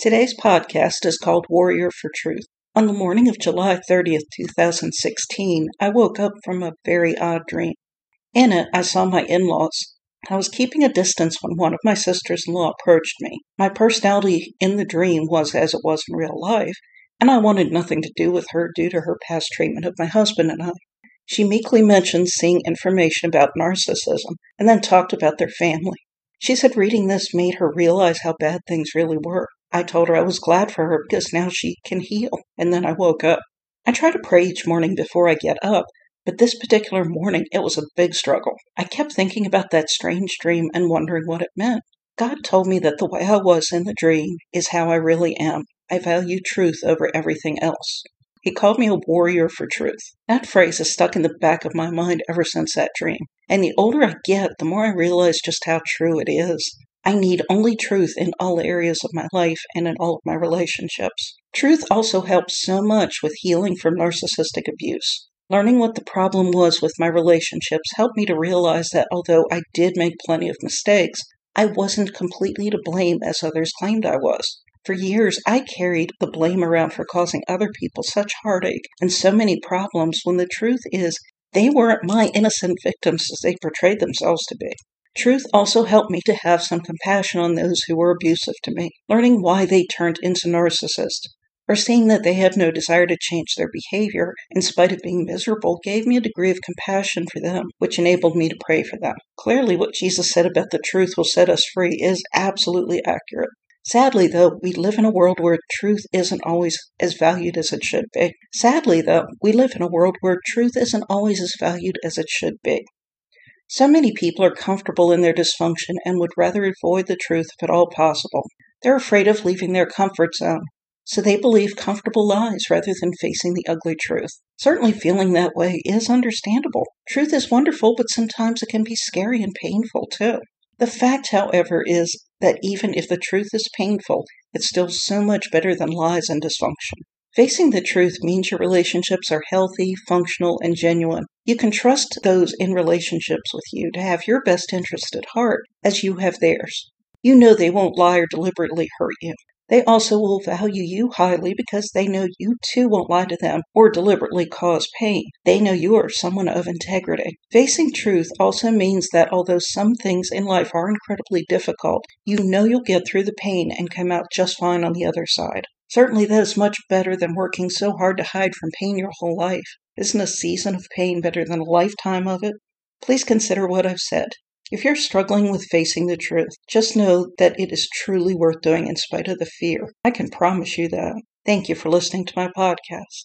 Today's podcast is called Warrior for Truth. On the morning of July 30th, 2016, I woke up from a very odd dream. In it, I saw my in laws. I was keeping a distance when one of my sisters in law approached me. My personality in the dream was as it was in real life, and I wanted nothing to do with her due to her past treatment of my husband and I. She meekly mentioned seeing information about narcissism and then talked about their family. She said reading this made her realize how bad things really were. I told her I was glad for her because now she can heal, and then I woke up. I try to pray each morning before I get up, but this particular morning it was a big struggle. I kept thinking about that strange dream and wondering what it meant. God told me that the way I was in the dream is how I really am. I value truth over everything else. He called me a warrior for truth. That phrase has stuck in the back of my mind ever since that dream. And the older I get, the more I realize just how true it is. I need only truth in all areas of my life and in all of my relationships. Truth also helps so much with healing from narcissistic abuse. Learning what the problem was with my relationships helped me to realize that although I did make plenty of mistakes, I wasn't completely to blame as others claimed I was. For years, I carried the blame around for causing other people such heartache and so many problems when the truth is they weren't my innocent victims as they portrayed themselves to be. Truth also helped me to have some compassion on those who were abusive to me, learning why they turned into narcissists, or seeing that they had no desire to change their behavior in spite of being miserable gave me a degree of compassion for them, which enabled me to pray for them. Clearly, what Jesus said about the truth will set us free is absolutely accurate. Sadly, though, we live in a world where truth isn't always as valued as it should be. Sadly, though, we live in a world where truth isn't always as valued as it should be. So many people are comfortable in their dysfunction and would rather avoid the truth if at all possible. They're afraid of leaving their comfort zone, so they believe comfortable lies rather than facing the ugly truth. Certainly, feeling that way is understandable. Truth is wonderful, but sometimes it can be scary and painful too. The fact, however, is that even if the truth is painful, it's still so much better than lies and dysfunction. Facing the truth means your relationships are healthy, functional, and genuine. You can trust those in relationships with you to have your best interest at heart as you have theirs. You know they won't lie or deliberately hurt you. They also will value you highly because they know you too won't lie to them or deliberately cause pain. They know you are someone of integrity. Facing truth also means that although some things in life are incredibly difficult, you know you'll get through the pain and come out just fine on the other side. Certainly, that is much better than working so hard to hide from pain your whole life. Isn't a season of pain better than a lifetime of it? Please consider what I've said. If you're struggling with facing the truth, just know that it is truly worth doing in spite of the fear. I can promise you that. Thank you for listening to my podcast.